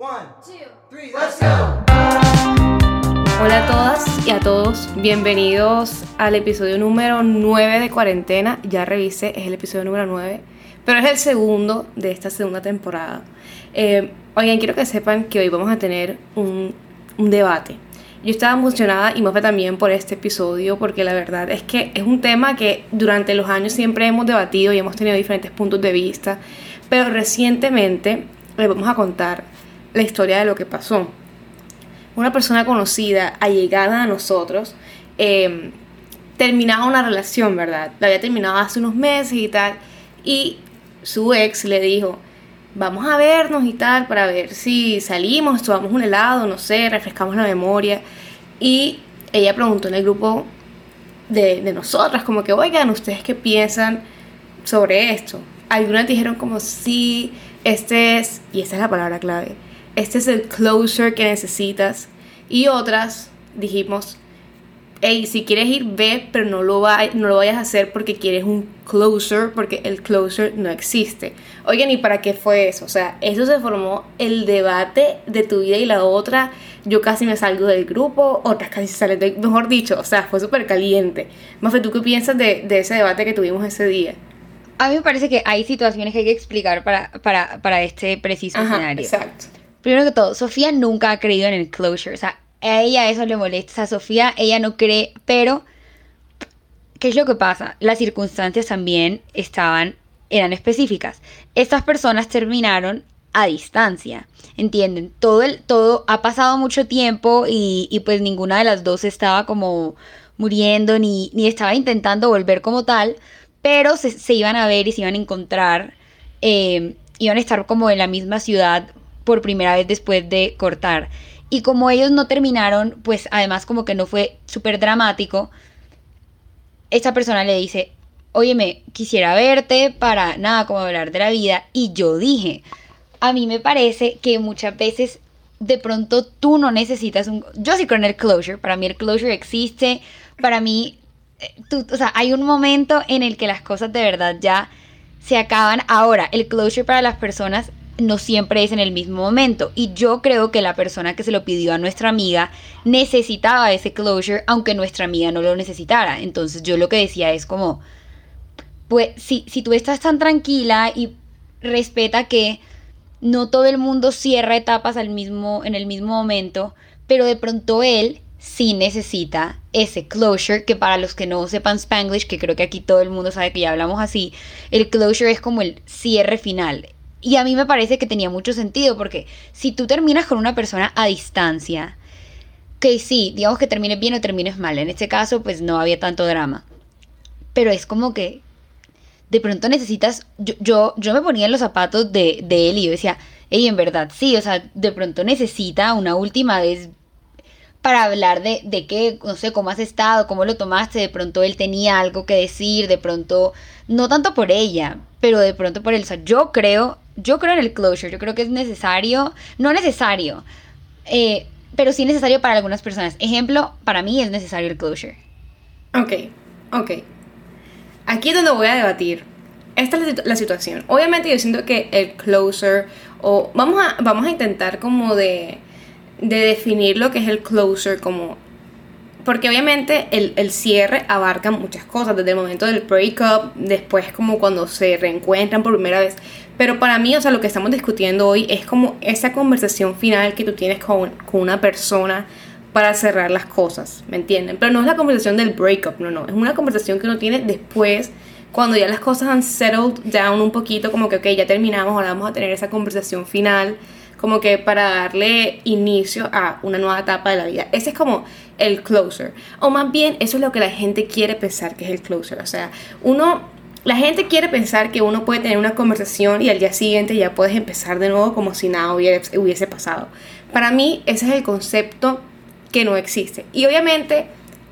One, two, three, let's go. Hola a todas y a todos, bienvenidos al episodio número 9 de cuarentena. Ya revisé, es el episodio número 9, pero es el segundo de esta segunda temporada. Eh, oigan, quiero que sepan que hoy vamos a tener un, un debate. Yo estaba emocionada y Mofe también por este episodio porque la verdad es que es un tema que durante los años siempre hemos debatido y hemos tenido diferentes puntos de vista, pero recientemente les vamos a contar la historia de lo que pasó. Una persona conocida, allegada a nosotros, eh, terminaba una relación, ¿verdad? La había terminado hace unos meses y tal. Y su ex le dijo, vamos a vernos y tal, para ver si salimos, tomamos un helado, no sé, refrescamos la memoria. Y ella preguntó en el grupo de, de nosotras, como que, oigan, ¿ustedes qué piensan sobre esto? Algunas dijeron como, sí, este es, y esta es la palabra clave, este es el closure que necesitas. Y otras dijimos, hey, si quieres ir, ve, pero no lo, no lo vayas a hacer porque quieres un closure, porque el closure no existe. Oigan, ¿y para qué fue eso? O sea, eso se formó el debate de tu vida y la otra. Yo casi me salgo del grupo, otras casi salen del... Mejor dicho, o sea, fue súper caliente. Mafe, ¿tú qué piensas de, de, ese debate que tuvimos ese día? A mí me parece que hay situaciones que hay que explicar para, para, para este preciso escenario. Exacto. Primero que todo, Sofía nunca ha creído en el closure. O sea, a ella eso le molesta. O sea, Sofía, ella no cree, pero ¿qué es lo que pasa? Las circunstancias también estaban, eran específicas. Estas personas terminaron a distancia, ¿entienden? Todo, el, todo ha pasado mucho tiempo y, y pues ninguna de las dos estaba como muriendo ni, ni estaba intentando volver como tal, pero se, se, iban a ver y se iban a encontrar, eh, iban a estar como en la misma ciudad por primera vez después de cortar. Y como ellos no terminaron, pues además como que no fue súper dramático, esta persona le dice, óyeme, quisiera verte para nada, como hablar de la vida. Y yo dije, a mí me parece que muchas veces de pronto tú no necesitas un... Yo sí creo en el closure, para mí el closure existe, para mí, eh, o sea, hay un momento en el que las cosas de verdad ya se acaban. Ahora, el closure para las personas no siempre es en el mismo momento. Y yo creo que la persona que se lo pidió a nuestra amiga necesitaba ese closure, aunque nuestra amiga no lo necesitara. Entonces yo lo que decía es como, pues si, si tú estás tan tranquila y respeta que no todo el mundo cierra etapas al mismo, en el mismo momento, pero de pronto él sí necesita ese closure, que para los que no sepan Spanglish, que creo que aquí todo el mundo sabe que ya hablamos así, el closure es como el cierre final, y a mí me parece que tenía mucho sentido porque si tú terminas con una persona a distancia, que sí, digamos que termines bien o termines mal, en este caso pues no había tanto drama, pero es como que de pronto necesitas, yo, yo, yo me ponía en los zapatos de, de él y yo decía, hey, en verdad sí, o sea, de pronto necesita una última vez para hablar de, de qué, no sé, cómo has estado, cómo lo tomaste, de pronto él tenía algo que decir, de pronto, no tanto por ella, pero de pronto por él, o sea, yo creo, yo creo en el closure, yo creo que es necesario, no necesario, eh, pero sí necesario para algunas personas. Ejemplo, para mí es necesario el closure. Ok, ok. Aquí es donde voy a debatir. Esta es la, situación. Obviamente yo siento que el closure, o vamos a, vamos a intentar como de, de definir lo que es el closure como porque obviamente el, el, cierre abarca muchas cosas, desde el momento del breakup, después como cuando se reencuentran por primera vez. Pero para mí, o sea, lo que estamos discutiendo hoy es como esa conversación final que tú tienes con, con una persona para cerrar las cosas, ¿me entienden? Pero no es la conversación del breakup, no, no, es una conversación que uno tiene después, cuando ya las cosas han settled down un poquito, como que, ok, ya terminamos, ahora vamos a tener esa conversación final como que para darle inicio a una nueva etapa de la vida. Ese es como el closer. O más bien, eso es lo que la gente quiere pensar que es el closer. O sea, uno, la gente quiere pensar que uno puede tener una conversación y al día siguiente ya puedes empezar de nuevo como si nada hubiese, pasado. Para mí, ese es el concepto que no existe. Y obviamente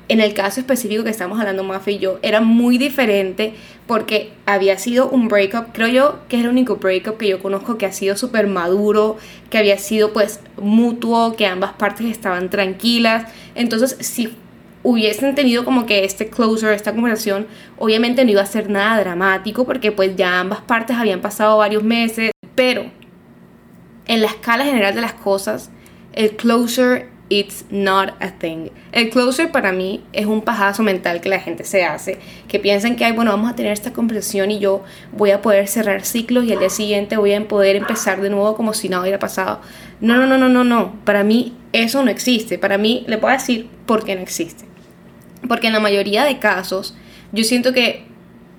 en el caso específico que estamos hablando Mafe y yo, era muy diferente porque había sido un breakup, creo yo que es el único breakup que yo conozco que ha sido súper maduro, que había sido pues mutuo, que ambas partes estaban tranquilas. Entonces, si hubiesen tenido como que este closure, esta conversación, obviamente no iba a ser nada dramático porque pues ya ambas partes habían pasado varios meses, pero en la escala general de las cosas, el closure it's not a thing. El closure para mí es un pajazo mental que la gente se hace, que piensan que, ay, bueno, vamos a tener esta conversación y yo voy a poder cerrar ciclos y al día siguiente voy a poder empezar de nuevo como si nada hubiera pasado. No, no, no, no, no, no. Para mí eso no existe. Para mí, le puedo decir por qué no existe. Porque en la mayoría de casos, yo siento que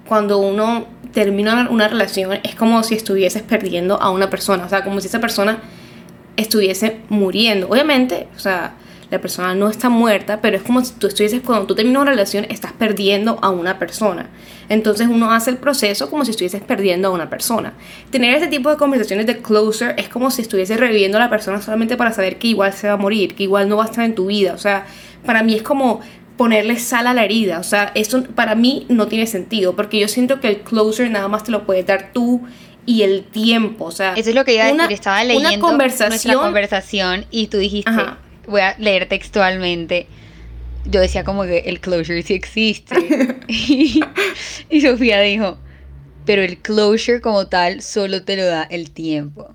cuando uno termina una relación es como si estuvieses perdiendo a una persona. O sea, como si esa persona estuviese muriendo. Obviamente, o sea, la persona no está muerta, pero es como si tú estuvieses, cuando tú terminas una relación, estás perdiendo a una persona. Entonces uno hace el proceso como si estuvieses perdiendo a una persona. Tener este tipo de conversaciones de closer es como si estuviese reviviendo a la persona solamente para saber que igual se va a morir, que igual no va a estar en tu vida. O sea, para mí es como ponerle sal a la herida. O sea, eso para mí no tiene sentido, porque yo siento que el closer nada más te lo puede dar tú y el tiempo, o sea, eso es lo que iba a decir, estaba leyendo una conversación, nuestra conversación y tú dijiste, voy a leer textualmente. Yo decía como que el closure sí existe. y, y Sofía dijo, pero el closure como tal solo te lo da el tiempo.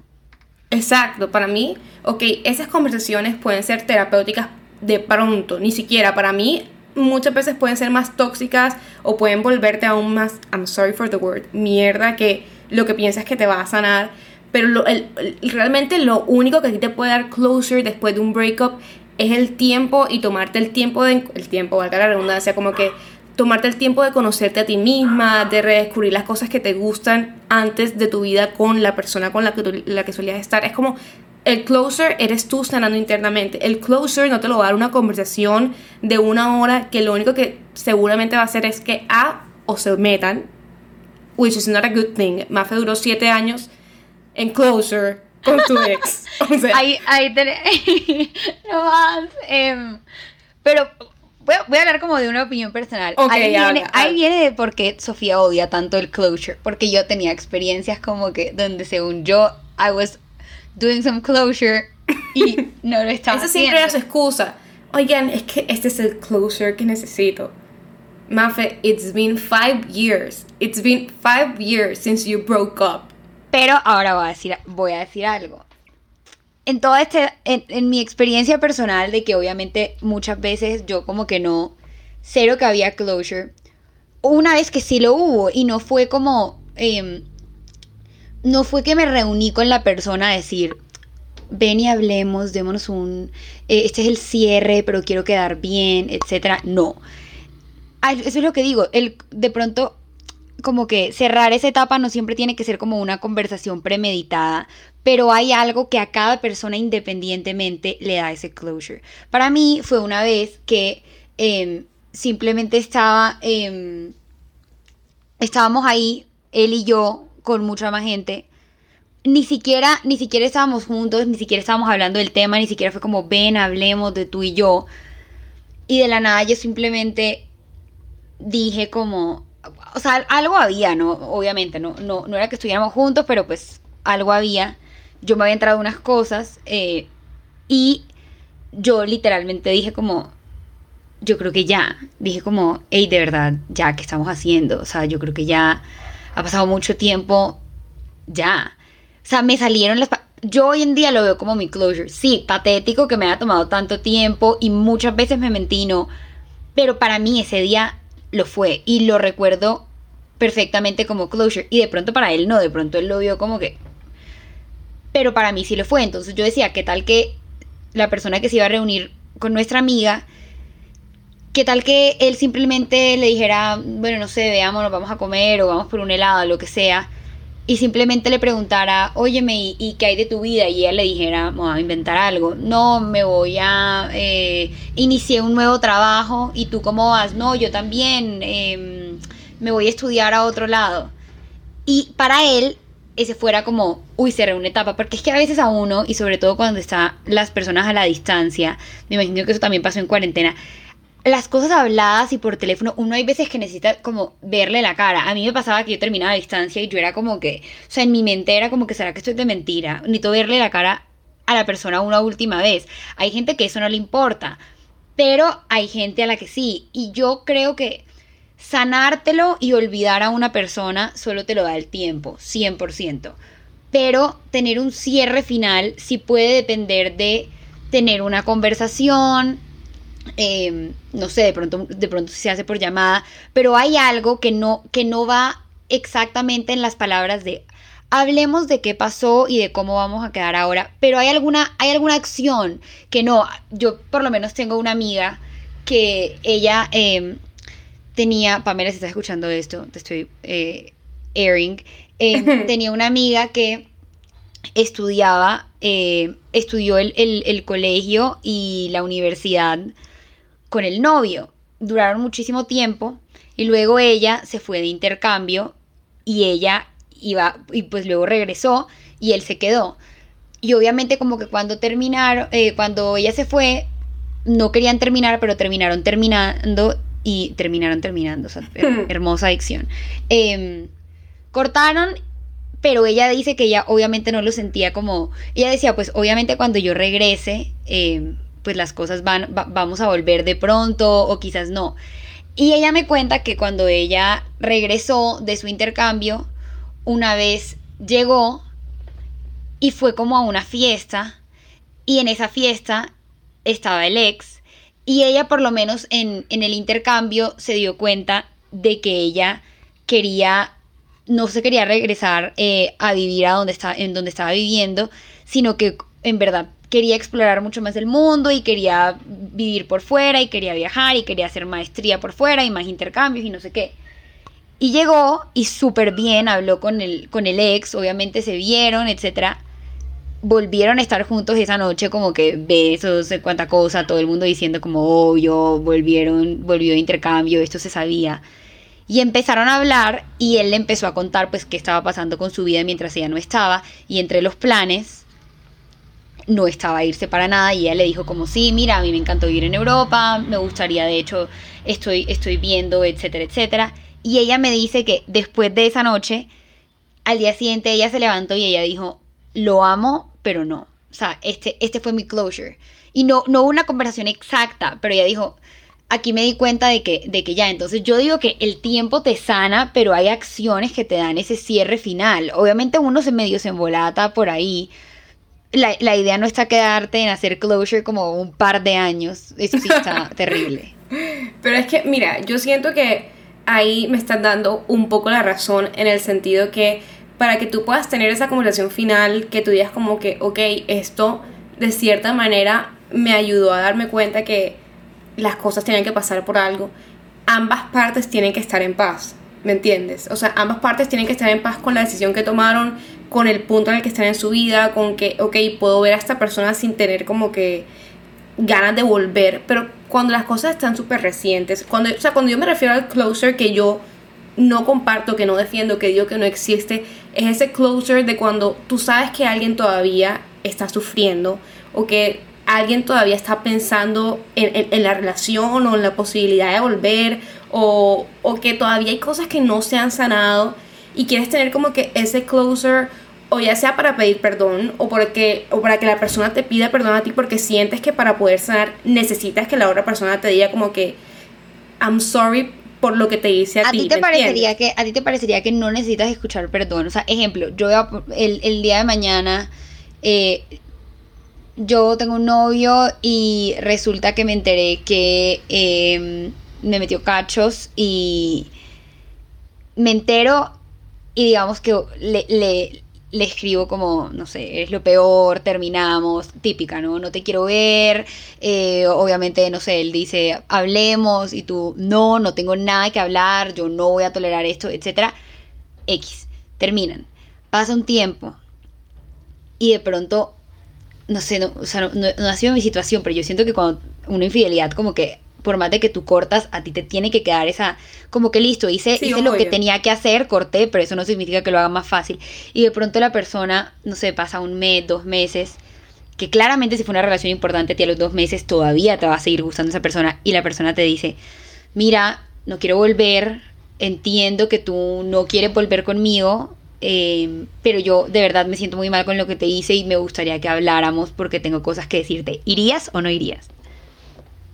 Exacto, para mí, ok, esas conversaciones pueden ser terapéuticas de pronto, ni siquiera para mí muchas veces pueden ser más tóxicas o pueden volverte aún más, I'm sorry for the word, mierda que lo que piensas que te va a sanar. Pero realmente lo único que a ti te puede dar closure después de un breakup es el tiempo y tomarte el tiempo de... El tiempo, valga la redundancia, como que tomarte el tiempo de conocerte a ti misma, de redescubrir las cosas que te gustan antes de tu vida con la persona con la que, la que solías estar. Es como el closer eres tú sanando internamente. El closer no te lo va a dar una conversación de una hora que lo único que seguramente va a hacer es que A o se metan which is not a good thing. Mafe duró siete años en closer con tu ex. O sea. Ahí, ahí no más. Em, pero voy a, voy a, hablar como de una opinión personal. ahí, viene, ahí viene de por qué Sofía odia tanto el closure. Porque yo tenía experiencias como que donde según yo, I was doing some closure y no lo estaba Esa siempre era su excusa. Oigan, es que este es el closure que necesito. Mafe, it's been five years. It's been five years since you broke up. Pero ahora voy a decir, voy a decir algo. En toda este, en, mi experiencia personal de que obviamente muchas veces yo como que no, cero que había closure. Una vez que sí lo hubo y no fue como, em, no fue que me reuní con la persona a decir, ven y hablemos, démonos un, eh, este es el cierre, pero quiero quedar bien, etcétera. No eso es lo que digo, el, de pronto como que cerrar esa etapa no siempre tiene que ser como una conversación premeditada, pero hay algo que a cada persona independientemente le da ese closure. Para mí fue una vez que em, simplemente estaba, em, estábamos ahí, él y yo, con mucha más gente. Ni siquiera, ni siquiera estábamos juntos, ni siquiera estábamos hablando del tema, ni siquiera fue como ven, hablemos de tú y yo. Y de la nada yo simplemente dije como, o sea, algo había, ¿no? Obviamente, no, no, no era que estuviéramos juntos, pero pues algo había. Yo me había entrado unas cosas eh, y yo literalmente dije como, yo creo que ya, dije como, hey, de verdad, ya, ¿qué estamos haciendo? O sea, yo creo que ya ha pasado mucho tiempo, ya. O sea, me salieron las... Yo hoy en día lo veo como mi closure. Sí, patético que me haya tomado tanto tiempo y muchas veces me mentí, no. Pero para mí ese día lo fue y lo recuerdo perfectamente como closure y de pronto para él no, de pronto él lo vio como que... Pero para mí sí lo fue, entonces yo decía, ¿qué tal que la persona que se iba a reunir con nuestra amiga, qué tal que él simplemente le dijera, bueno, no sé, veamos, nos vamos a comer o vamos por un helado, lo que sea, y simplemente le preguntara, óyeme, ¿y, qué hay de tu vida? Y ella le dijera, vamos a inventar algo. No, me voy a... Eh, inicié un nuevo trabajo y tú cómo vas? No, yo también em, me voy a estudiar a otro lado. Y para él, ese fuera como, uy, cerré una etapa, porque es que a veces a uno, y sobre todo cuando están las personas a la distancia, me imagino que eso también pasó en cuarentena, las cosas habladas y por teléfono, uno hay veces que necesita como verle la cara. A mí me pasaba que yo terminaba a distancia y yo era como que, o sea, en mi mente era como que será que estoy de mentira. Necesito verle la cara a la persona una última vez. Hay gente que eso no le importa, pero hay gente a la que sí. Y yo creo que sanártelo y olvidar a una persona solo te lo da el tiempo, 100%. pero tener un cierre final sí puede depender de tener una conversación, em, no sé, de pronto, de pronto se hace por llamada, pero hay algo que no, que no va exactamente en las palabras de hablemos de qué pasó y de cómo vamos a quedar ahora, pero hay alguna, hay alguna acción que no, yo por lo menos tengo una amiga que ella em, tenía, Pamela si estás escuchando esto, te estoy eh, airing, em, tenía una amiga que estudiaba, eh, estudió el, el colegio y la universidad con el novio, duraron muchísimo tiempo y luego ella se fue de intercambio y ella iba, y pues luego regresó y él se quedó. Y obviamente como que cuando terminaron, eh, cuando ella se fue, no querían terminar, pero terminaron terminando y terminaron terminando, o sea, hermosa adicción. Em, cortaron, pero ella dice que ella obviamente no lo sentía como, ella decía, pues obviamente cuando yo regrese, em, pues las cosas van, vamos a volver de pronto o quizás no. Y ella me cuenta que cuando ella regresó de su intercambio, una vez llegó y fue como a una fiesta y en esa fiesta estaba el ex y ella por lo menos en, el intercambio se dio cuenta de que ella quería, no se quería regresar eh, a vivir a donde está, en donde estaba viviendo, sino que en verdad quería explorar mucho más el mundo y quería vivir por fuera y quería viajar y quería hacer maestría por fuera y más intercambios y no sé qué. Y llegó y súper bien, habló con el, con el ex, obviamente se vieron, etc. Volvieron a estar juntos esa noche, como que besos, cuánta cosa, todo el mundo diciendo como, obvio, volvieron, volvió de intercambio, esto se sabía. Y empezaron a hablar y él le empezó a contar pues qué estaba pasando con su vida mientras ella no estaba. Y entre los planes no estaba irse para nada y ella le dijo como sí, mira, a mí me encantó vivir en Europa, me gustaría, de hecho, estoy, estoy viendo, etcétera, etcétera. Y ella me dice que después de esa noche, al día siguiente ella se levantó y ella dijo, lo amo, pero no. O sea, este, este fue mi closure. Y no, no una conversación exacta, pero ella dijo, aquí me di cuenta de que, de que ya, entonces yo digo que el tiempo te sana, pero hay acciones que te dan ese cierre final. Obviamente uno se medio se embolata por ahí. La, la idea no está quedarte en hacer closure como un par de años. Eso sí está terrible. Pero es que, mira, yo siento que ahí me están dando un poco la razón en el sentido que para que tú puedas tener esa conversación final, que tú digas como que, ok, esto de cierta manera me ayudó a darme cuenta que las cosas tienen que pasar por algo, ambas partes tienen que estar en paz, ¿me entiendes? O sea, ambas partes tienen que estar en paz con la decisión que tomaron, con el punto en el que están en su vida, con que, ok, puedo ver a esta persona sin tener como que ganas de volver, pero cuando las cosas están súper recientes, cuando, o sea, cuando yo me refiero al closer que yo no comparto, que no defiendo, que digo que no existe, es ese closer de cuando tú sabes que alguien todavía está sufriendo o que alguien todavía está pensando en, la relación o en la posibilidad de volver o, o que todavía hay cosas que no se han sanado y quieres tener como que ese closer o ya sea para pedir perdón o, porque, o para que la persona te pida perdón a ti porque sientes que para poder sanar necesitas que la otra persona te diga como que I'm sorry por lo que te dice a, ti. Ti te parecería que, a ti te parecería que no necesitas escuchar perdón. O sea, ejemplo, yo el, el día de mañana eh, yo tengo un novio y resulta que me enteré que em, me metió cachos y me entero y digamos que le, le escribo como, no sé, es lo peor, terminamos, típica, ¿no? No te quiero ver, eh, obviamente, no sé, él dice, hablemos y tú, no, no tengo nada que hablar, yo no voy a tolerar esto, etc. X, terminan. Pasa un tiempo y de pronto, no sé, no, o sea, no, no ha sido mi situación, pero yo siento que cuando una infidelidad como que por más de que tú cortas, a ti te tiene que quedar esa, como que listo, hice, hice lo que tenía que hacer, corté, pero eso no significa que lo haga más fácil. Y de pronto la persona, no sé, pasa un mes, dos meses, que claramente si fue una relación importante, a ti a los dos meses todavía te va a seguir gustando esa persona, y la persona te dice, mira, no quiero volver, entiendo que tú no quieres volver conmigo, eh, pero yo de verdad me siento muy mal con lo que te hice y me gustaría que habláramos porque tengo cosas que decirte. ¿Irías o no irías?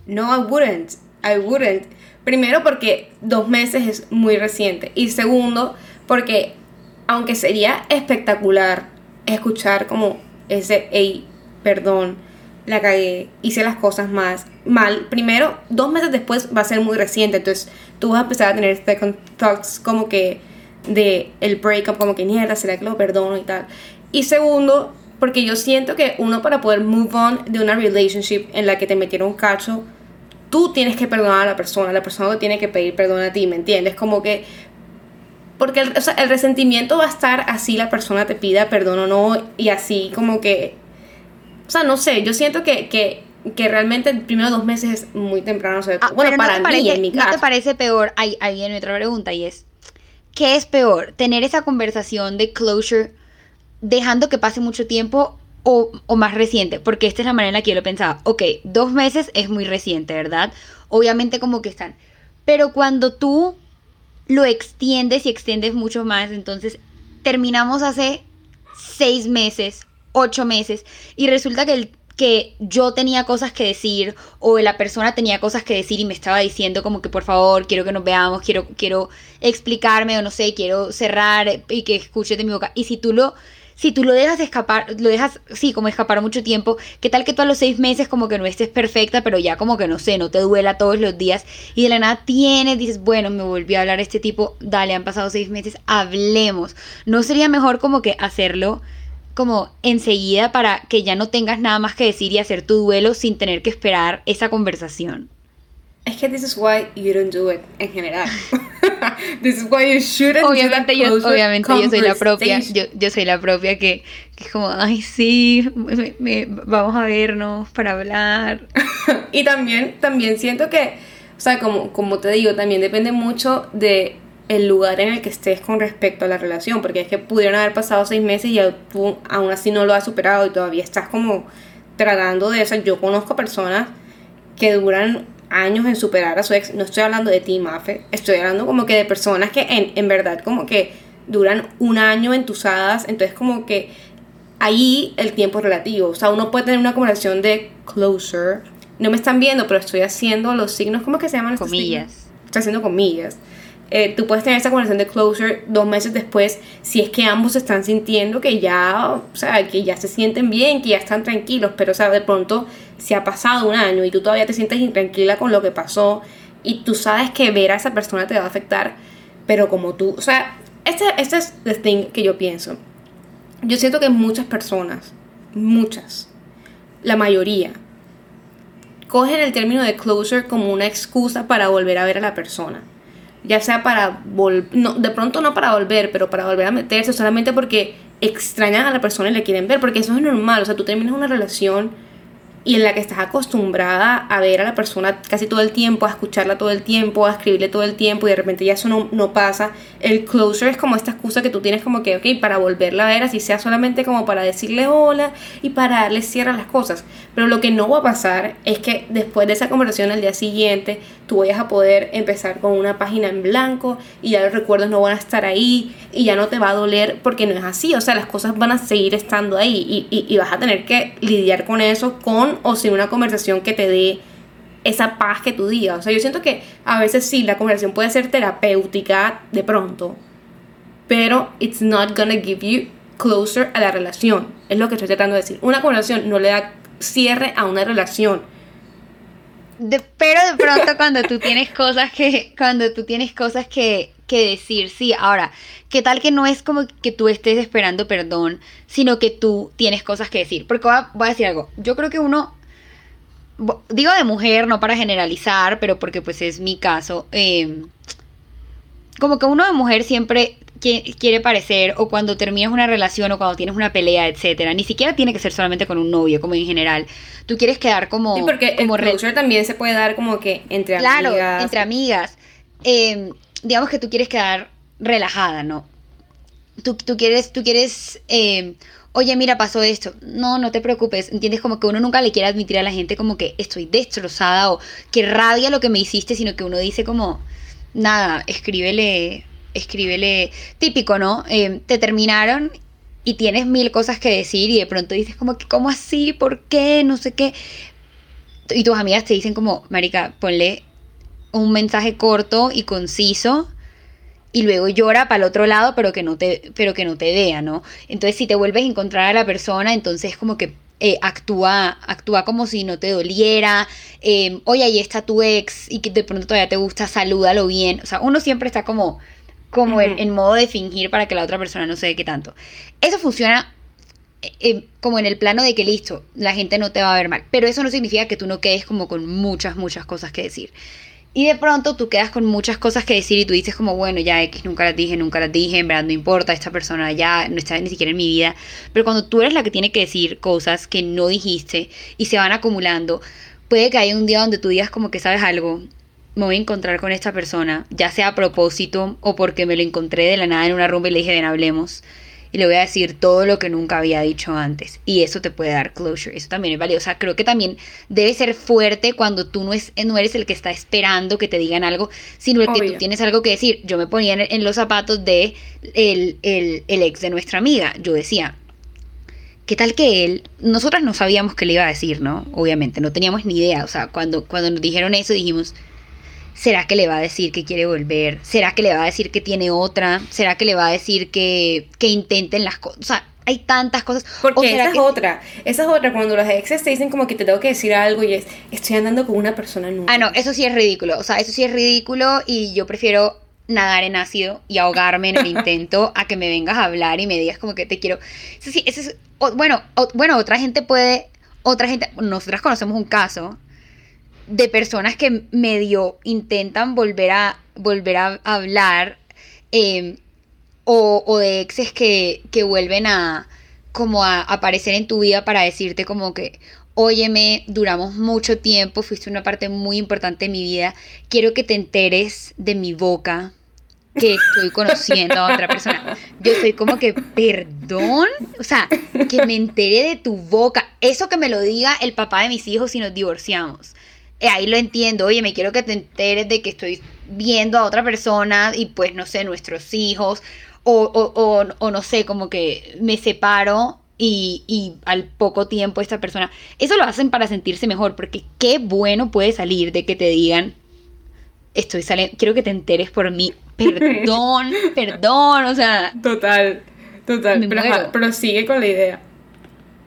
No, I wouldn't. I wouldn't. Primero porque dos meses es muy reciente. Y segundo porque aunque sería espectacular escuchar como ese, hey, perdón, la cagué, hice las cosas más mal. Primero, dos meses después va a ser muy reciente, entonces tú vas a empezar a tener second thoughts como que de el breakup, como que mierda, será que lo perdono y tal. Y segundo, porque yo siento que uno para poder move on de una relationship en la que te metieron cacho, tú tienes que perdonar a la persona, la persona tiene que pedir perdón a ti, ¿me entiendes? Como que porque el, o sea, el resentimiento va a estar así la persona te pida perdón o no y así como que o sea, no sé, yo siento que, que, que realmente el primero dos meses es muy temprano. O sea, ah, bueno, para mí, parece, en mi caso. ¿No te parece peor? Ahí, ahí viene otra pregunta y es, ¿qué es peor? ¿Tener esa conversación de closure dejando que pase mucho tiempo o, más reciente? Porque esta es la manera en la que yo lo pensaba. Ok, dos meses es muy reciente, ¿verdad? Obviamente como que están. Pero cuando tú lo extiendes y extiendes mucho más, entonces terminamos hace seis meses ocho meses y resulta que, el, que yo tenía cosas que decir o la persona tenía cosas que decir y me estaba diciendo como que por favor quiero que nos veamos, quiero, quiero explicarme o no sé, quiero cerrar y que escuche de mi boca. Y si tú lo si tú lo dejas escapar, lo dejas, sí, como escapar mucho tiempo, ¿qué tal que tú a los seis meses como que no estés perfecta, pero ya como que no sé, no te duela todos los días y de la nada tienes, dices, bueno, me volvió a hablar este tipo, dale, han pasado seis meses, hablemos. ¿No sería mejor como que hacerlo? como enseguida para que ya no tengas nada más que decir y hacer tu duelo sin tener que esperar esa conversación. Es que this is why you don't do it en general. this is why you shouldn't obviamente yo, Obviamente yo soy la propia, yo, yo soy la propia que, que es como, ay sí, vamos a vernos para hablar. y también, también siento que, o sea, como, como te digo, también depende mucho de el lugar en el que estés con respecto a la relación, porque es que pudieron haber pasado seis meses y tú aún así no lo has superado y todavía estás como tratando de eso. Yo conozco personas que duran años en superar a su ex, no estoy hablando de ti, Mafe, estoy hablando como que de personas que en, en verdad como que duran un año entusadas, entonces como que ahí el tiempo es relativo, o sea, uno puede tener una conversación de closer, no me están viendo, pero estoy haciendo los signos, ¿cómo que se llaman? Comillas. Estoy haciendo comillas eh, tú puedes tener esa conversación de closure dos meses después si es que ambos están sintiendo que ya, o sea, que ya se sienten bien, que ya están tranquilos, pero o sea, de pronto se ha pasado un año y tú todavía te sientes intranquila con lo que pasó y tú sabes que ver a esa persona te va a afectar, pero como tú, o sea, este, este es el thing que yo pienso. Yo siento que muchas personas, muchas, la mayoría, cogen el término de closure como una excusa para volver a ver a la persona ya sea para volver, no, de pronto no para volver, pero para volver a meterse solamente porque extrañan a la persona y le quieren ver, porque eso es normal, o sea, tú terminas una relación y en la que estás acostumbrada a ver a la persona casi todo el tiempo, a escucharla todo el tiempo, a escribirle todo el tiempo y de repente ya eso no, no pasa. El closure es como esta excusa que tú tienes como que, ok, para volverla a ver, así sea solamente como para decirle hola y para darle cierre a las cosas. Pero lo que no va a pasar es que después de esa conversación al día siguiente, tú vayas a poder empezar con una página en blanco y ya los recuerdos no van a estar ahí y ya no te va a doler porque no es así. O sea, las cosas van a seguir estando ahí y, y vas a tener que lidiar con eso con o sin una conversación que te dé esa paz que tú digas. O sea, yo siento que a veces sí, la conversación puede ser terapéutica de pronto, pero it's not gonna give you closer a la relación. Es lo que estoy tratando de decir. Una conversación no le da cierre a una relación. Pero de pronto cuando tú tienes cosas que cuando tú tienes cosas que que decir, sí, ahora, ¿qué tal que no es como que tú estés esperando perdón, sino que tú tienes cosas que decir? Porque voy a, decir algo, yo creo que uno, digo de mujer, no para generalizar, pero porque pues es mi caso, em, como que uno de mujer siempre quiere parecer, o cuando terminas una relación, o cuando tienes una pelea, etcétera, ni siquiera tiene que ser solamente con un novio, como en general. Tú quieres quedar como. Sí, porque como el también se puede dar como que entre amigas. Claro, entre amigas. Eh, digamos que tú quieres quedar relajada, ¿no? Tú, quieres, tú quieres, eh, oye, mira, pasó esto. No, no te preocupes. Entiendes como que uno nunca le quiere admitir a la gente como que estoy destrozada o que rabia lo que me hiciste, sino que uno dice como, nada, escríbele, escríbele, típico, ¿no? Eh, te terminaron y tienes mil cosas que decir y de pronto dices como que, ¿cómo así? ¿Por qué? No sé qué. Y tus amigas te dicen como, Marica, ponle un mensaje corto y conciso y luego llora para el otro lado, pero que no te, pero que no te vea, ¿no? Entonces, si te vuelves a encontrar a la persona, entonces como que eh, actúa, actúa como si no te doliera, eh, oye, ahí está tu ex y que de pronto todavía te gusta, salúdalo bien. O sea, uno siempre está como, como en, modo de fingir para que la otra persona no se dé qué tanto. Eso funciona eh, como en el plano de que listo, la gente no te va a ver mal, pero eso no significa que tú no quedes como con muchas, muchas cosas que decir. Y de pronto tú quedas con muchas cosas que decir y tú dices como, bueno, ya X nunca las dije, nunca las dije, en verdad no importa, esta persona ya no está ni siquiera en mi vida. Pero cuando tú eres la que tiene que decir cosas que no dijiste y se van acumulando, puede que haya un día donde tú digas como que sabes algo, me voy a encontrar con esta persona, ya sea a propósito o porque me lo encontré de la nada en una rumba y le dije, ven, hablemos y le voy a decir todo lo que nunca había dicho antes. Y eso te puede dar closure. Eso también es válido. O sea, creo que también debe ser fuerte cuando tú no, es, no eres el que está esperando que te digan algo, sino el que tú tienes algo que decir. Yo me ponía en, los zapatos de el, el, el ex de nuestra amiga. Yo decía, ¿qué tal que él? Nosotras no sabíamos qué le iba a decir, ¿no? Obviamente, no teníamos ni idea. O sea, cuando, cuando nos dijeron eso dijimos ¿Será que le va a decir que quiere volver? ¿Será que le va a decir que tiene otra? ¿Será que le va a decir que, que intenten las cosas? O sea, hay tantas cosas. Porque esa es otra. Esa es otra. Cuando los exes te dicen como que te tengo que decir algo y es, estoy andando con una persona nueva. Ah, no, eso sí es ridículo. O sea, eso sí es ridículo y yo prefiero nadar en ácido y ahogarme en el intento a que me vengas a hablar y me digas como que te quiero. Eso sí, eso es, bueno, bueno, otra gente puede, otra gente, nosotras conocemos un caso de personas que medio intentan volver a, volver a hablar em, o, de exes que, que vuelven a como a aparecer en tu vida para decirte como que, óyeme, duramos mucho tiempo, fuiste una parte muy importante de mi vida, quiero que te enteres de mi boca que estoy conociendo a otra persona. Yo estoy como que, perdón, o sea, que me entere de tu boca, eso que me lo diga el papá de mis hijos si nos divorciamos. Eh, ahí lo entiendo, oye, me quiero que te enteres de que estoy viendo a otra persona y pues no sé, nuestros hijos, o, o, o, no sé, como que me separo y, y, al poco tiempo esta persona, eso lo hacen para sentirse mejor, porque qué bueno puede salir de que te digan, estoy saliendo, quiero que te enteres por mí, perdón, perdón, o sea... Total, total, pero, pero sigue con la idea.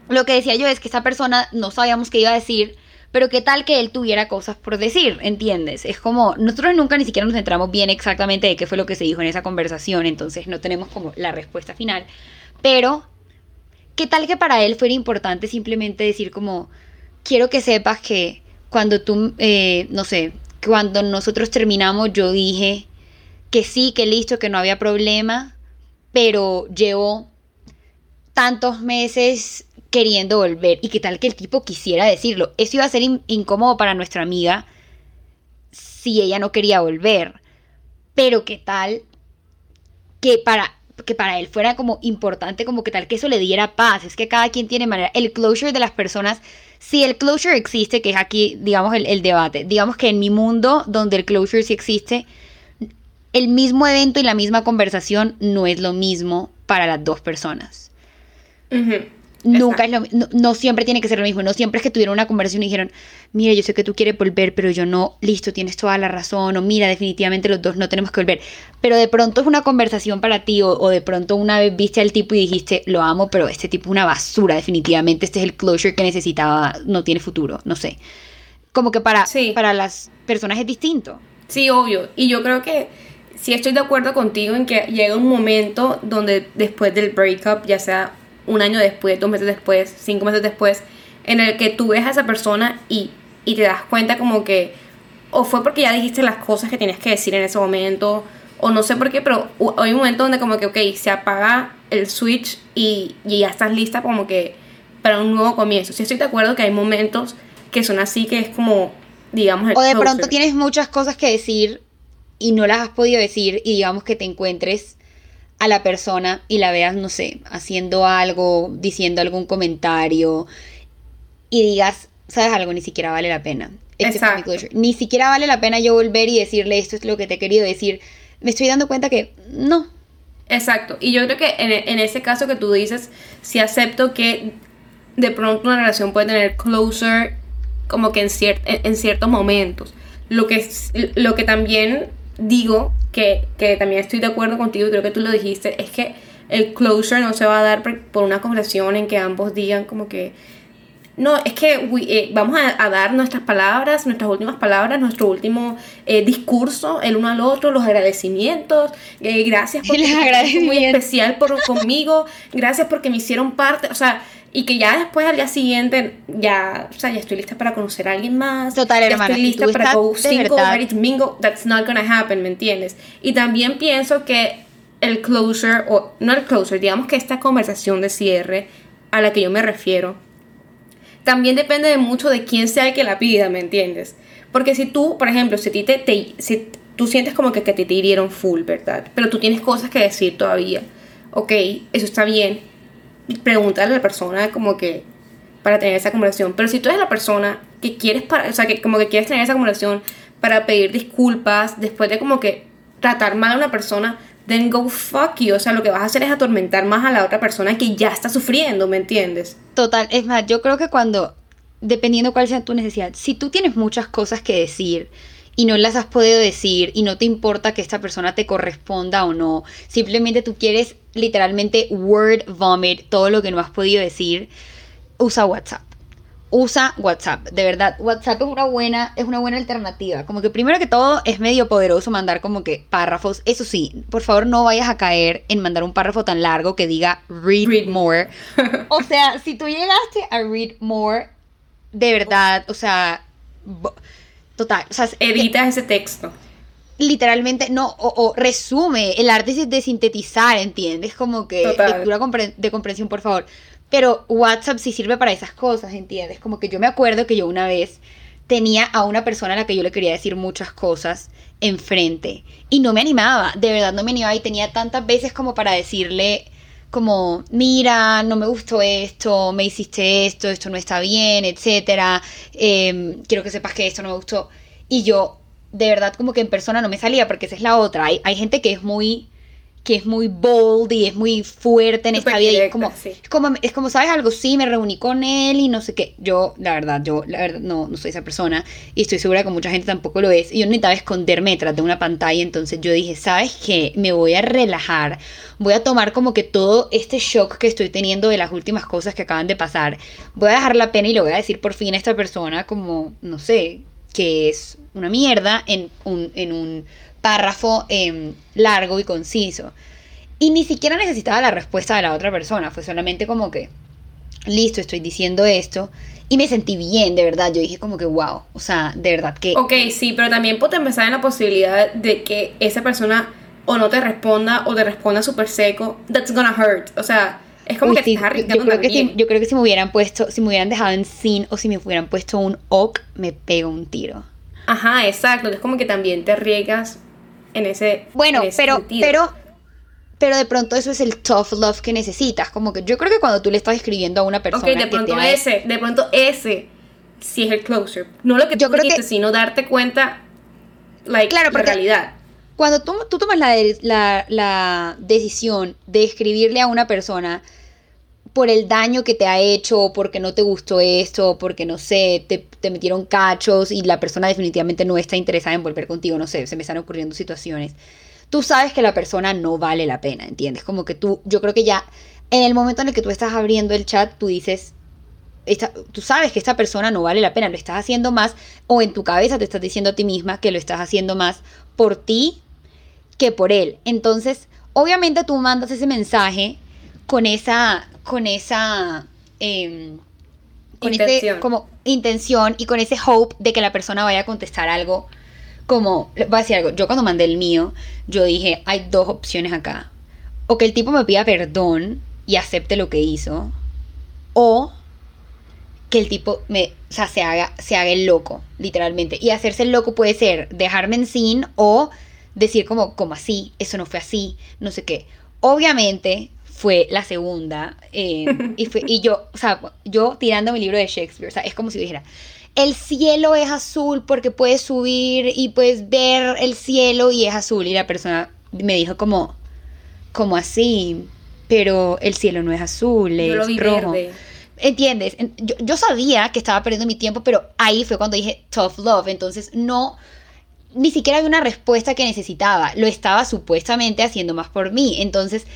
Lo que decía yo es que esa persona no sabíamos qué iba a decir, pero qué tal que él tuviera cosas por decir, ¿entiendes? Es como, nosotros nunca ni siquiera nos centramos bien exactamente de qué fue lo que se dijo en esa conversación, entonces no tenemos como la respuesta final, pero qué tal que para él fuera importante simplemente decir como, quiero que sepas que cuando tú, eh, no sé, cuando nosotros terminamos yo dije que sí, que listo, que no había problema, pero llevo tantos meses queriendo volver. Y qué tal que el tipo quisiera decirlo. Eso iba a ser incómodo para nuestra amiga si ella no quería volver. Pero qué tal que para, que para él fuera como importante, como que tal que eso le diera paz. Es que cada quien tiene manera. El closure de las personas, si el closure existe, que es aquí, digamos, el, debate. Digamos que en mi mundo, donde el closure sí existe, el mismo evento y la misma conversación no es lo mismo para las dos personas. Nunca es lo, no, no, siempre tiene que ser lo mismo, no siempre es que tuvieron una conversación y dijeron, mira, yo sé que tú quieres volver, pero yo no, listo, tienes toda la razón, o mira, definitivamente los dos no tenemos que volver. Pero de pronto es una conversación para ti, o, de pronto una vez viste al tipo y dijiste, lo amo, pero este tipo es una basura, definitivamente este es el closure que necesitaba, no tiene futuro, no sé. Como que para, para las personas es distinto. Sí, obvio. Y yo creo que sí estoy de acuerdo contigo en que llega un momento donde después del breakup, ya sea un año después, dos meses después, cinco meses después, en el que tú ves a esa persona y, y te das cuenta como que o fue porque ya dijiste las cosas que tenías que decir en ese momento, o no sé por qué, pero hay un momento donde como que, ok, se apaga el switch y, y ya estás lista como que para un nuevo comienzo. Sí estoy de acuerdo que hay momentos que son así, que es como, digamos... o de pronto tienes muchas cosas que decir y no las has podido decir y digamos que te encuentres a la persona y la veas, no sé, haciendo algo, diciendo algún comentario y digas, ¿sabes algo? Ni siquiera vale la pena. Exacto. Ni siquiera vale la pena yo volver y decirle esto es lo que te he querido decir. Me estoy dando cuenta que no. Exacto. Y yo creo que en, ese caso que tú dices, si acepto que de pronto una relación puede tener closer como que en, en, ciertos momentos. Lo que, lo que también digo que, que también estoy de acuerdo contigo y creo que tú lo dijiste, es que el closure no se va a dar por- por una conversación en que ambos digan como que no, es que we- eh, vamos a, a dar nuestras palabras, nuestras últimas palabras, nuestro último eh, discurso el uno al otro, los agradecimientos. eh, gracias porque Los fuiste muy especial por, conmigo. Gracias porque me hicieron parte. O sea, y que ya después al día siguiente, ya, o sea, ya estoy lista para conocer a alguien más. Total, ya hermana, Estoy lista para go ready to mingle. That's not gonna happen, ¿me entiendes? Y también pienso que el closure, o no el closure, digamos que esta conversación de cierre a la que yo me refiero, también depende de mucho de quién sea el que la pida, ¿me entiendes? Porque si tú, por ejemplo, si, te, te- si tú sientes como que, que te, te hirieron full, ¿verdad? Pero tú tienes cosas que decir todavía, ok, eso está bien, pregúntale a la persona como que para tener esa conversación. Pero si tú eres la persona que quieres para, o sea, que como que quieres tener esa conversación para pedir disculpas después de como que tratar mal a una persona, then go fuck you. O sea, lo que vas a hacer es atormentar más a la otra persona que ya está sufriendo, ¿me entiendes? Total, es más, yo creo que cuando, dependiendo cuál sea tu necesidad, si tú tienes muchas cosas que decir y no las has podido decir y no te importa que esta persona te corresponda o no, simplemente tú quieres literalmente word vomit todo lo que no has podido decir, usa WhatsApp. Usa WhatsApp, de verdad. WhatsApp es una buena, es una buena alternativa. Como que primero que todo es medio poderoso mandar como que párrafos. Eso sí, por favor no vayas a caer en mandar un párrafo tan largo que diga read, Read more. o sea, si tú llegaste a read more, de verdad, o sea, total, o sea, Editas ese texto. Literalmente no, o, o resume el arte de sintetizar, ¿entiendes? Como que Total. lectura compre- de comprensión, por favor. Pero WhatsApp sí sirve para esas cosas, ¿entiendes? Como que yo me acuerdo que yo una vez tenía a una persona a la que yo le quería decir muchas cosas enfrente y no me animaba, de verdad no me animaba y tenía tantas veces como para decirle como, mira, no me gustó esto, me hiciste esto, esto no está bien, etcétera, em, quiero que sepas que esto no me gustó. Y yo, de verdad, como que en persona no me salía, porque esa es la otra. Hay, hay gente que es muy que es muy bold y es muy fuerte en esta vida y es como, sí. es como es como sabes algo sí me reuní con él y no sé qué. Yo la verdad yo la verdad no no soy esa persona y estoy segura que mucha gente tampoco lo es. Y yo necesitaba esconderme detrás de una pantalla entonces yo dije sabes qué me voy a relajar voy a tomar como que todo este shock que estoy teniendo de las últimas cosas que acaban de pasar. Voy a dejar la pena y le voy a decir por fin a esta persona como no sé que es una mierda en un, en un párrafo em, largo y conciso. Y ni siquiera necesitaba la respuesta de la otra persona, fue solamente como que, listo, estoy diciendo esto. Y me sentí bien, de verdad. Yo dije como que, wow, o sea, de verdad que... Ok, sí, pero también puede empezar en la posibilidad de que esa persona o no te responda o te responda súper seco. That's gonna hurt. O sea, es como Uy, que sí, estás yo arriesgando creo que si, también. yo creo que si me hubieran puesto, si me hubieran dejado en sin o si me hubieran puesto un ok, me pego un tiro. Ajá, exacto. Es como que también te arriesgas en ese Bueno, en ese pero, sentido. pero, pero de pronto eso es el tough love que necesitas. Como que yo creo que cuando tú le estás escribiendo a una persona Ok, de que pronto te ese, de pronto ese sí es el closure. No lo que Yo tú creo que- sino darte cuenta, like, Claro, la realidad. Cuando tú, tú tomas la, la, la decisión de escribirle a una persona por el daño que te ha hecho, porque no te gustó esto, porque no sé, te, te metieron cachos y la persona definitivamente no está interesada en volver contigo, no sé, se me están ocurriendo situaciones. Tú sabes que la persona no vale la pena, ¿entiendes? Como que tú, yo creo que ya en el momento en el que tú estás abriendo el chat, tú dices, esta- tú sabes que esta persona no vale la pena, lo estás haciendo más, o en tu cabeza te estás diciendo a ti misma que lo estás haciendo más por ti que por él. Entonces, obviamente tú mandas ese mensaje con esa, con esa, em, con ese, Intención. como intención y con ese hope de que la persona vaya a contestar algo como, voy a decir algo, yo cuando mandé el mío, yo dije, hay dos opciones acá. O que el tipo me pida perdón y acepte lo que hizo, o que el tipo me, o sea, se haga, se haga el loco, literalmente. Y hacerse el loco puede ser dejarme en sin o decir como, como así, eso no fue así, no sé qué. Obviamente fue la segunda. eh, y, fue, y yo, o sea, yo tirando mi libro de Shakespeare, o sea, es como si dijera, el cielo es azul porque puedes subir y puedes ver el cielo y es azul. Y la persona me dijo como, como así, pero el cielo no es azul, Yo lo es vi rojo. verde. ¿Entiendes? En- Yo, yo sabía que estaba perdiendo mi tiempo, pero ahí fue cuando dije tough love. Entonces, no. ni siquiera había una respuesta que necesitaba, lo estaba supuestamente haciendo más por mí. Entonces,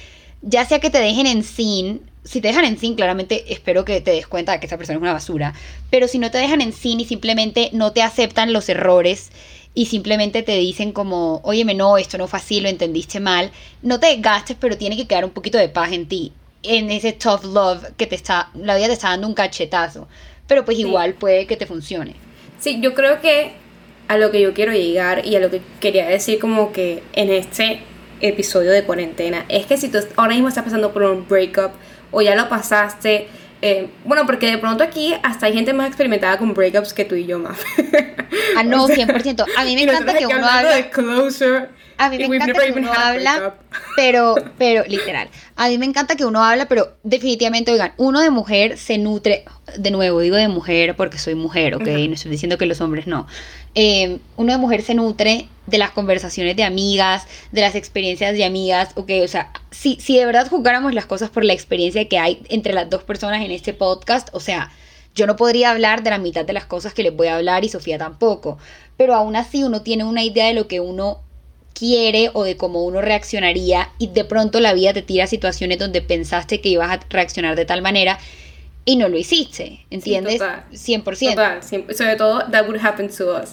ya sea que te dejen en sin, si te dejan en sin, claramente espero que te des cuenta de que esa persona es una basura, pero si no te dejan en sin y simplemente no te aceptan los errores y simplemente te dicen como, óyeme, no, esto no fue así, lo entendiste mal, no te gastes, pero tiene que quedar un poquito de paz en ti, en ese tough love que te está, la vida te está dando un cachetazo, pero pues igual puede que te funcione. Sí, yo creo que a lo que yo quiero llegar y a lo que quería decir como que en este episodio de cuarentena es que si tú ahora mismo estás pasando por un breakup o ya lo pasaste, eh, bueno, porque de pronto aquí hasta hay gente más experimentada con breakups que tú y yo, más. Ah, no, 100%. A mí me encanta que uno. A mí me encanta que uno habla, pero, pero, literal, a mí me encanta que uno habla, pero definitivamente, oigan, uno de mujer se nutre, de nuevo, digo de mujer porque soy mujer, ¿ok? No estoy diciendo que los hombres no. Eh, uno de mujer se nutre de las conversaciones de amigas, de las experiencias de amigas, ok, o sea, si, si de verdad jugáramos las cosas por la experiencia que hay entre las dos personas en este podcast, o sea, yo no podría hablar de la mitad de las cosas que les voy a hablar y Sofía tampoco, pero aún así uno tiene una idea de lo que uno quiere o de cómo uno reaccionaría y de pronto la vida te tira situaciones donde pensaste que ibas a reaccionar de tal manera y no lo hiciste, ¿entiendes? Sí, 100%. Total, sobre todo that would happen to us.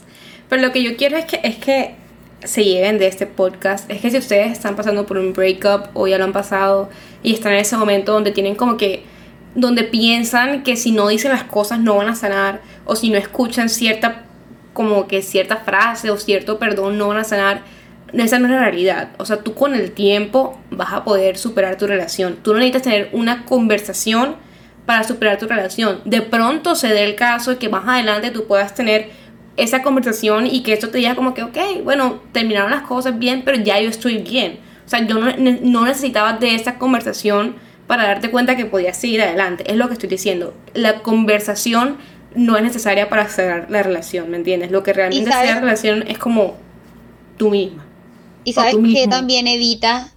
Pero lo que yo quiero es que es que se lleven de este podcast es que si ustedes están pasando por un breakup o ya lo han pasado y están en ese momento donde tienen como que donde piensan que si no dicen las cosas no van a sanar o si no escuchan cierta como que cierta frase o cierto perdón no van a sanar esa no es la realidad. O sea, tú con el tiempo vas a poder superar tu relación. Tú no necesitas tener una conversación para superar tu relación. De pronto se dé el caso de que más adelante tú puedas tener esa conversación y que esto te diga como que, ok, bueno, terminaron las cosas bien, pero ya yo estoy bien. O sea, yo no, no necesitaba de esa conversación para darte cuenta que podías seguir adelante. Es lo que estoy diciendo. La conversación no es necesaria para cerrar la relación, ¿me entiendes? Lo que realmente cierra la relación es como tú misma. Y sabes que también evita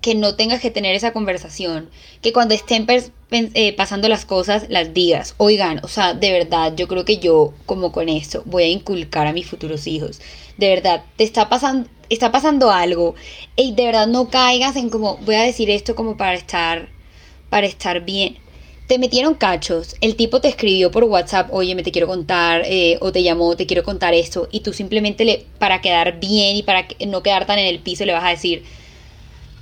que no tengas que tener esa conversación, que cuando estén eh, pasando las cosas las digas, oigan, o sea, de verdad, yo creo que yo como con esto voy a inculcar a mis futuros hijos, de verdad, te está pasando, está pasando algo, y de verdad no caigas en como, voy a decir esto como para estar, para estar bien. Te metieron cachos, el tipo te escribió por WhatsApp, oye, me te quiero contar, eh, o te llamó, te quiero contar esto, y tú simplemente le, para quedar bien y para no quedar tan en el piso, le vas a decir,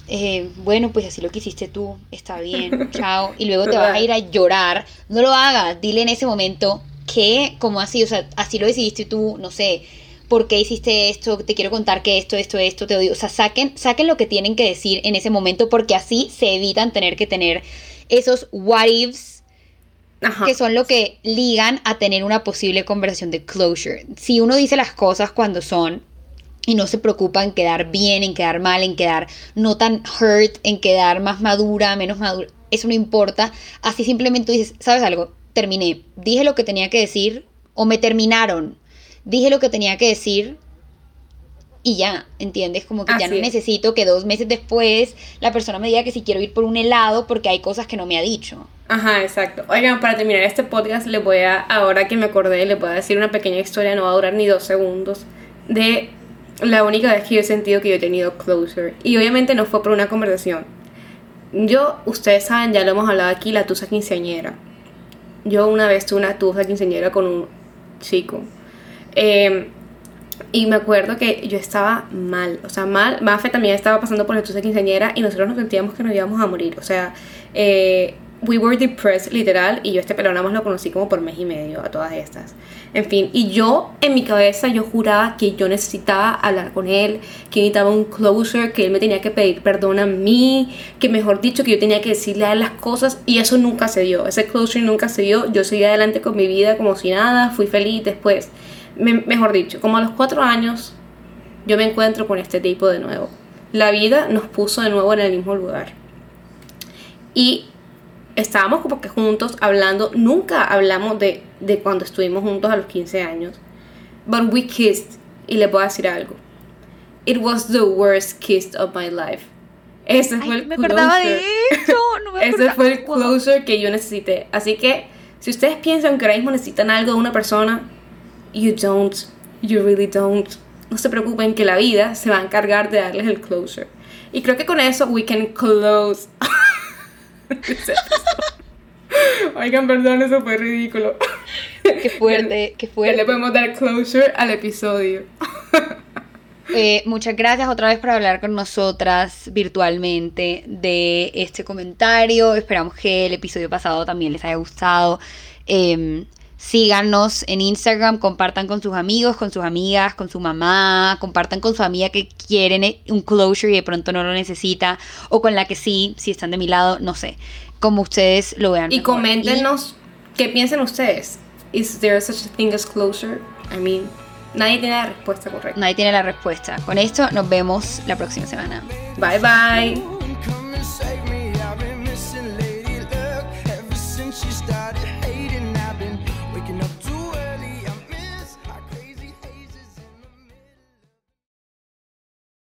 eh, bueno, pues así lo que hiciste tú, está bien, chao, y luego te vas a ir a llorar, no lo hagas, dile en ese momento que, como así, o sea, así lo decidiste tú, no sé, ¿por qué hiciste esto? Te quiero contar que esto, esto, esto, te odio, o sea, saquen, saquen lo que tienen que decir en ese momento porque así se evitan tener que tener esos what ifs que son lo que ligan a tener una posible conversación de closure. Si uno dice las cosas cuando son y no se preocupa en quedar bien, en quedar mal, en quedar no tan hurt, en quedar más madura, menos madura. Eso no importa. Así simplemente dices, ¿sabes algo? Terminé. Dije lo que tenía que decir o me terminaron. Dije lo que tenía que decir y ya, ¿entiendes? Como que ya no necesito que dos meses después la persona me diga que si quiero ir por un helado porque hay cosas que no me ha dicho. Ajá, exacto. Oigan, para terminar este podcast, le voy a, ahora que me acordé, le voy a decir una pequeña historia, no va a durar ni dos segundos, de la única vez que yo he sentido que yo he tenido closer. Y obviamente no fue por una conversación. Yo, ustedes saben, ya lo hemos hablado aquí, la tusa quinceañera. Yo una vez tuve una tusa quinceañera con un chico. Em, y me acuerdo que yo estaba mal, o sea, mal. Mafe también estaba pasando por la tusa quinceañera y nosotros nos sentíamos que nos íbamos a morir. O sea, eh, we were depressed, literal. Y yo este pelo nada más lo conocí como por mes y medio a todas estas. En fin, y yo en mi cabeza yo juraba que yo necesitaba hablar con él, que necesitaba un closer, que él me tenía que pedir perdón a mí, que mejor dicho que yo tenía que decirle a él las cosas y eso nunca se dio, ese closer nunca se dio, yo seguí adelante con mi vida como si nada, fui feliz después. Mejor dicho, como a los cuatro años yo me encuentro con este tipo de nuevo. La vida nos puso de nuevo en el mismo lugar. Y estábamos como que juntos hablando, nunca hablamos de, de cuando estuvimos juntos a los 15 años. But we kissed, y le puedo decir algo. It was the worst kiss of my life. Ese fue el me acordaba de eso, no me Ese fue el closer que yo necesité. Así que, si ustedes piensan que ahora mismo necesitan algo de una persona, you don't, you really don't. no se preocupen que la vida se va a encargar de darles el closure. Y creo que con eso we can close. Oigan, perdón, eso fue ridículo. Qué fuerte, qué fuerte. Le podemos dar closure al episodio. Eh, muchas gracias otra vez por hablar con nosotras virtualmente de este comentario. Esperamos que el episodio pasado también les haya gustado. Em, síganos en Instagram, compartan con sus amigos, con sus amigas, con su mamá, compartan con su amiga que quieren un closure y de pronto no lo necesita, o con la que sí, si están de mi lado, no sé, como ustedes lo vean. Y coméntenos qué piensan ustedes. Is there such a thing as closure? I mean, nadie tiene la respuesta correcta. Nadie tiene la respuesta. Con esto nos vemos la próxima semana. Bye bye.